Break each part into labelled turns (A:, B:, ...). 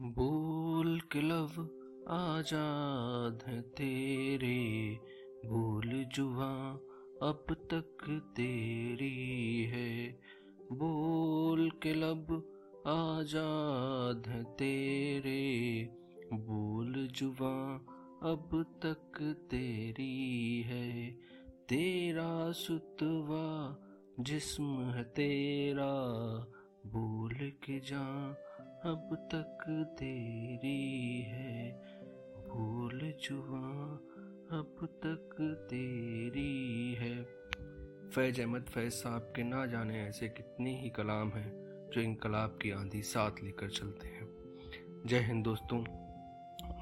A: बोल के लब आज़ाद है तेरे, भूल जुआ अब तक तेरी है। बोल के लब आज़ाद है तेरे बोल जुआ अब तक तेरी है। तेरा सुतवा जिस्म है तेरा बोल के जा अब तक तेरी है। भूल जुआ अब तक तेरी है। फैज अहमद फैज साहब के ना जाने ऐसे कितने ही कलाम हैं जो इनकलाब की आंधी साथ लेकर चलते हैं। जय हिंद दोस्तों,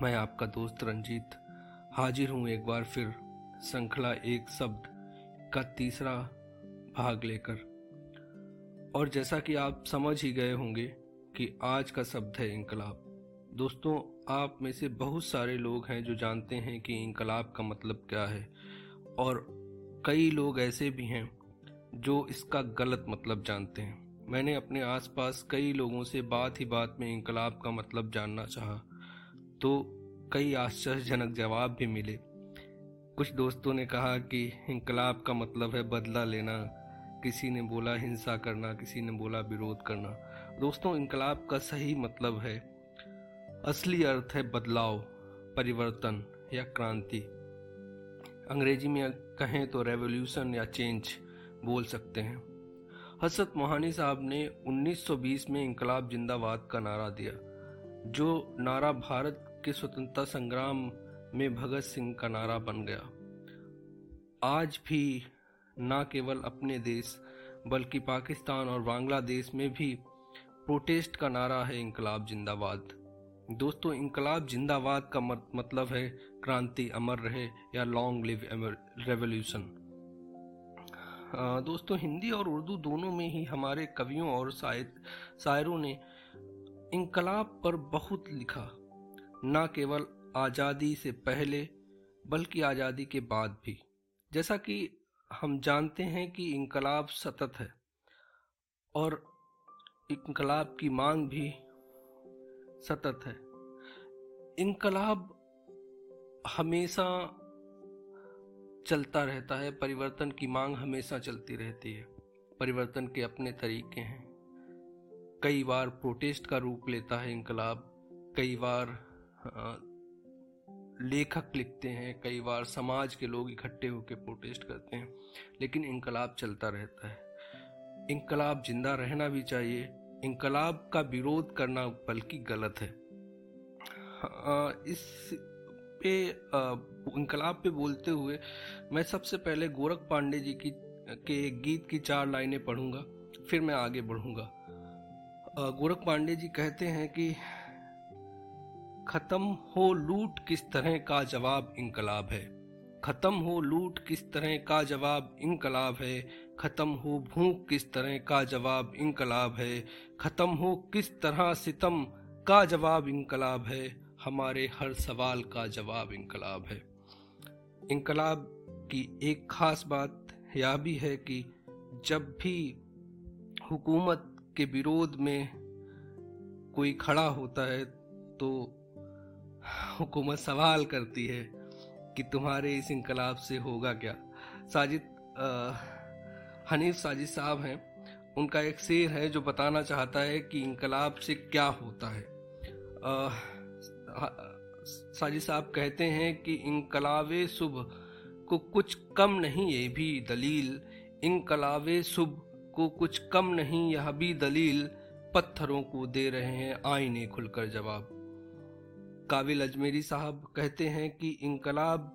A: मैं आपका दोस्त रंजीत हाजिर हूँ एक बार फिर श्रृंखला एक शब्द का तीसरा भाग लेकर। और जैसा कि आप समझ ही गए होंगे कि आज का शब्द है इनकलाब। दोस्तों, आप में से बहुत सारे लोग हैं जो जानते हैं कि इनकलाब का मतलब क्या है, और कई लोग ऐसे भी हैं जो इसका गलत मतलब जानते हैं। मैंने अपने आसपास कई लोगों से बात ही बात में इनकलाब का मतलब जानना चाहा तो कई आश्चर्यजनक जवाब भी मिले। कुछ दोस्तों ने कहा कि इनकलाब का मतलब है बदला लेना, किसी ने बोला हिंसा करना, किसी ने बोला विरोध करना। दोस्तों, इनकलाब का सही मतलब है असली अर्थ है बदलाव, परिवर्तन या क्रांति। अंग्रेज़ी में कहें तो रेवोल्यूशन या चेंज बोल सकते हैं। हसरत मोहानी साहब ने 1920 में इनकलाब जिंदाबाद का नारा दिया, जो नारा भारत के स्वतंत्रता संग्राम में भगत सिंह का नारा बन गया। आज भी न केवल अपने देश, बल्कि पाकिस्तान और बांग्लादेश में भी प्रोटेस्ट का नारा है इनकलाब जिंदाबाद। दोस्तों, इनकलाब जिंदाबाद का मतलब है क्रांति, अमर रहे या लॉन्ग लिव रेवोल्यूशन दोस्तों, हिंदी और उर्दू दोनों में ही हमारे कवियों और शायरों ने इनकलाब पर बहुत लिखा। न केवल आज़ादी से पहले, बल्कि आज़ादी के बाद भी। जैसा कि हम जानते हैं कि इनकलाब सतत है और इनकलाब की मांग भी सतत है। इनकलाब हमेशा चलता रहता है, परिवर्तन की मांग हमेशा चलती रहती है। परिवर्तन के अपने तरीके हैं। कई बार प्रोटेस्ट का रूप लेता है इनकलाब, कई बार लेखक लिखते हैं, कई बार समाज के लोग इकट्ठे होकर प्रोटेस्ट करते हैं, लेकिन इनकलाब चलता रहता है। इनकलाब ज़िंदा रहना भी चाहिए इनकलाब का विरोध करना बल्कि गलत है। इस पे इनकलाब पे बोलते हुए मैं सबसे पहले गोरख पांडे जी की, के गीत की चार लाइनें पढ़ूँगा, फिर मैं आगे बढ़ूँगा। गोरख पांडे जी कहते हैं कि, खत्म हो लूट किस तरह का जवाब इनकलाब है? खत्म हो लूट किस तरह का जवाब इनकलाब है? खत्म हो भूख किस तरह का जवाब इनकलाब है? खत्म हो किस तरह सितम का जवाब इनकलाब है? हमारे हर सवाल का जवाब इनकलाब है। इनकलाब की एक खास बात यह भी है कि जब भी हुकूमत के विरोध में कोई खड़ा होता है तो हुकूमत सवाल करती है कि तुम्हारे इस इनकलाब से होगा क्या? साजिद हनीफ साजिद साहब हैं। उनका एक शेर है जो बताना चाहता है कि इनकलाब से क्या होता है। साजिद साहब कहते हैं कि इनकलाब सुबह को कुछ कम नहीं, ये भी दलील। इनकलाब सुबह को कुछ कम नहीं, यह भी दलील। पत्थरों को दे रहे हैं आईने खुलकर जवाब। काबिल अजमेरी साहब कहते हैं कि इनकलाब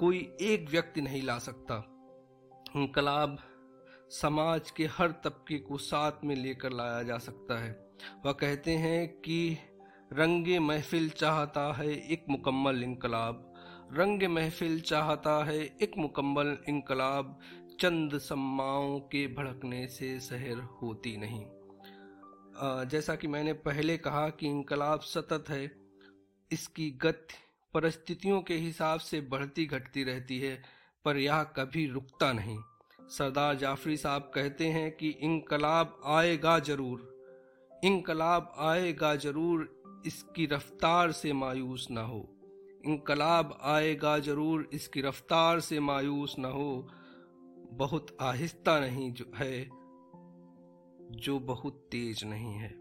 A: कोई एक व्यक्ति नहीं ला सकता। इनकलाब समाज के हर तबके को साथ में लेकर लाया जा सकता है। वह कहते हैं कि रंग महफिल चाहता है एक मुकम्मल इनकलाब। रंग महफिल चाहता है एक मुकम्मल इनकलाब। चंद सम्माओं के भड़कने से शहर होती नहीं। जैसा कि मैंने पहले कहा कि इनकलाब सतत है। इसकी गति परिस्थितियों के हिसाब से बढ़ती घटती रहती है, पर यह कभी रुकता नहीं। सरदार जाफरी साहब कहते हैं कि इनकलाब आएगा ज़रूर, इनकलाब आएगा ज़रूर, इसकी रफ्तार से मायूस ना हो। इनकलाब आएगा ज़रूर, इसकी रफ्तार से मायूस ना हो। बहुत आहिस्ता नहीं जो है, जो बहुत तेज नहीं है।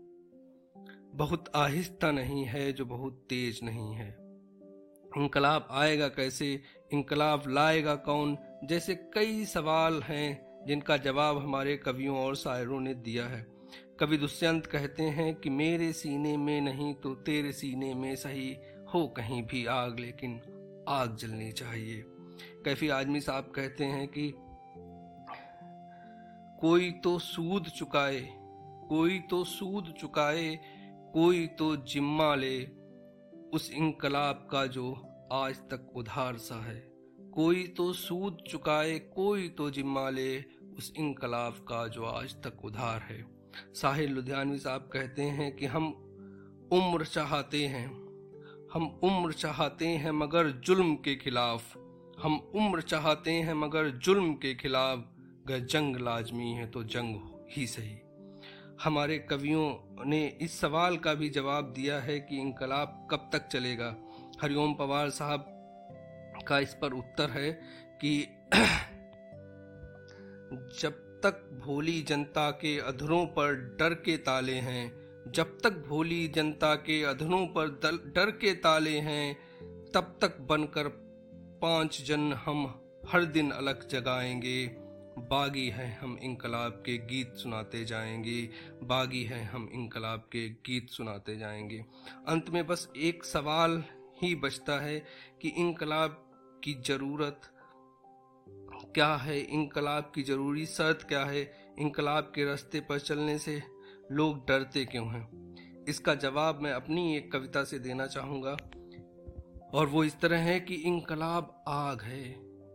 A: बहुत आहिस्ता नहीं है, जो बहुत तेज नहीं है। इनकलाब आएगा कैसे? इनकलाब लाएगा कौन? जैसे कई सवाल हैं, जिनका जवाब हमारे कवियों और शायरों ने दिया है। कवि दुष्यंत कहते हैं कि मेरे सीने में नहीं तो तेरे सीने में सही हो कहीं भी आग, लेकिन आग जलनी चाहिए। कैफी आदमी साहब कहते हैं कि कोई तो सूद चुकाए, कोई तो सूद चुकाए, कोई तो जिम्मा ले, उस इनकलाब का जो आज तक उधार सा है। कोई तो सूद चुकाए, कोई तो जिम्मा ले। उस इनकलाब का जो आज तक उधार है। साहिर लुधियानवी साहब कहते हैं कि हम उम्र चाहते हैं। हम उम्र चाहते हैं मगर जुल्म के खिलाफ। हम उम्र चाहते हैं मगर जुल्म के खिलाफ। अगर जंग लाजमी है तो जंग ही सही। हमारे कवियों ने इस सवाल का भी जवाब दिया है कि इनकलाब कब तक चलेगा। हरिओम पवार साहब का इस पर उत्तर है कि जब तक भोली जनता के अधरों पर डर के ताले हैं, जब तक भोली जनता के अधरों पर डर के ताले हैं, तब तक बनकर पाँच जन हम हर दिन अलग जगाएँगे। बागी हैं हम इनकलाब के गीत सुनाते जाएँगे। बागी हैं हम इनकलाब के गीत सुनाते जाएँगे। अंत में बस एक सवाल ही बचता है कि इनकलाब की ज़रूरत क्या है, इनकलाब की ज़रूरी शर्त क्या है, इनकलाब के रास्ते पर चलने से लोग डरते क्यों हैं? इसका जवाब मैं अपनी एक कविता से देना चाहूँगा। और वो इस तरह है कि इनकलाब आग है,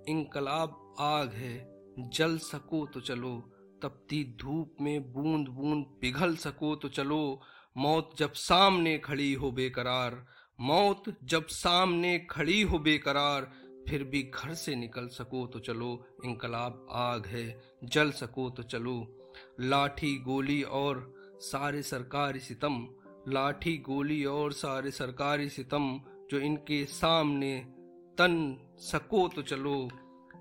A: इनकलाब आग है। जल सको तो चलो, तपती धूप में बूंद बूंद पिघल सको तो चलो। मौत जब सामने खड़ी हो बेकरार मौत जब सामने खड़ी हो बेकरार, फिर भी घर से निकल सको तो चलो, इनकलाब आग है, जल सको तो चलो। लाठी गोली और सारे सरकारी सितम, लाठी गोली और सारे सरकारी सितम, जो इनके सामने तन सको तो चलो,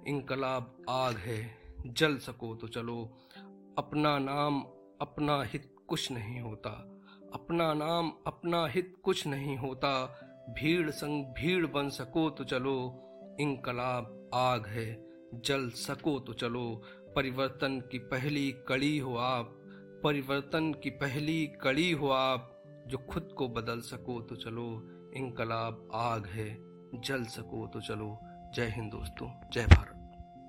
A: इनकलाब आग है, जल सको तो चलो। अपना नाम, अपना हित कुछ नहीं होता। अपना नाम, अपना हित कुछ नहीं होता। भीड़ संग भीड़ बन सको तो चलो। इनकलाब आग है, जल सको तो चलो। परिवर्तन की पहली कड़ी हो आप, परिवर्तन की पहली कड़ी हो आप। जो खुद को बदल सको तो चलो। इनकलाब आग है, जल सको तो चलो। जय हिंद दोस्तों, जय भारत।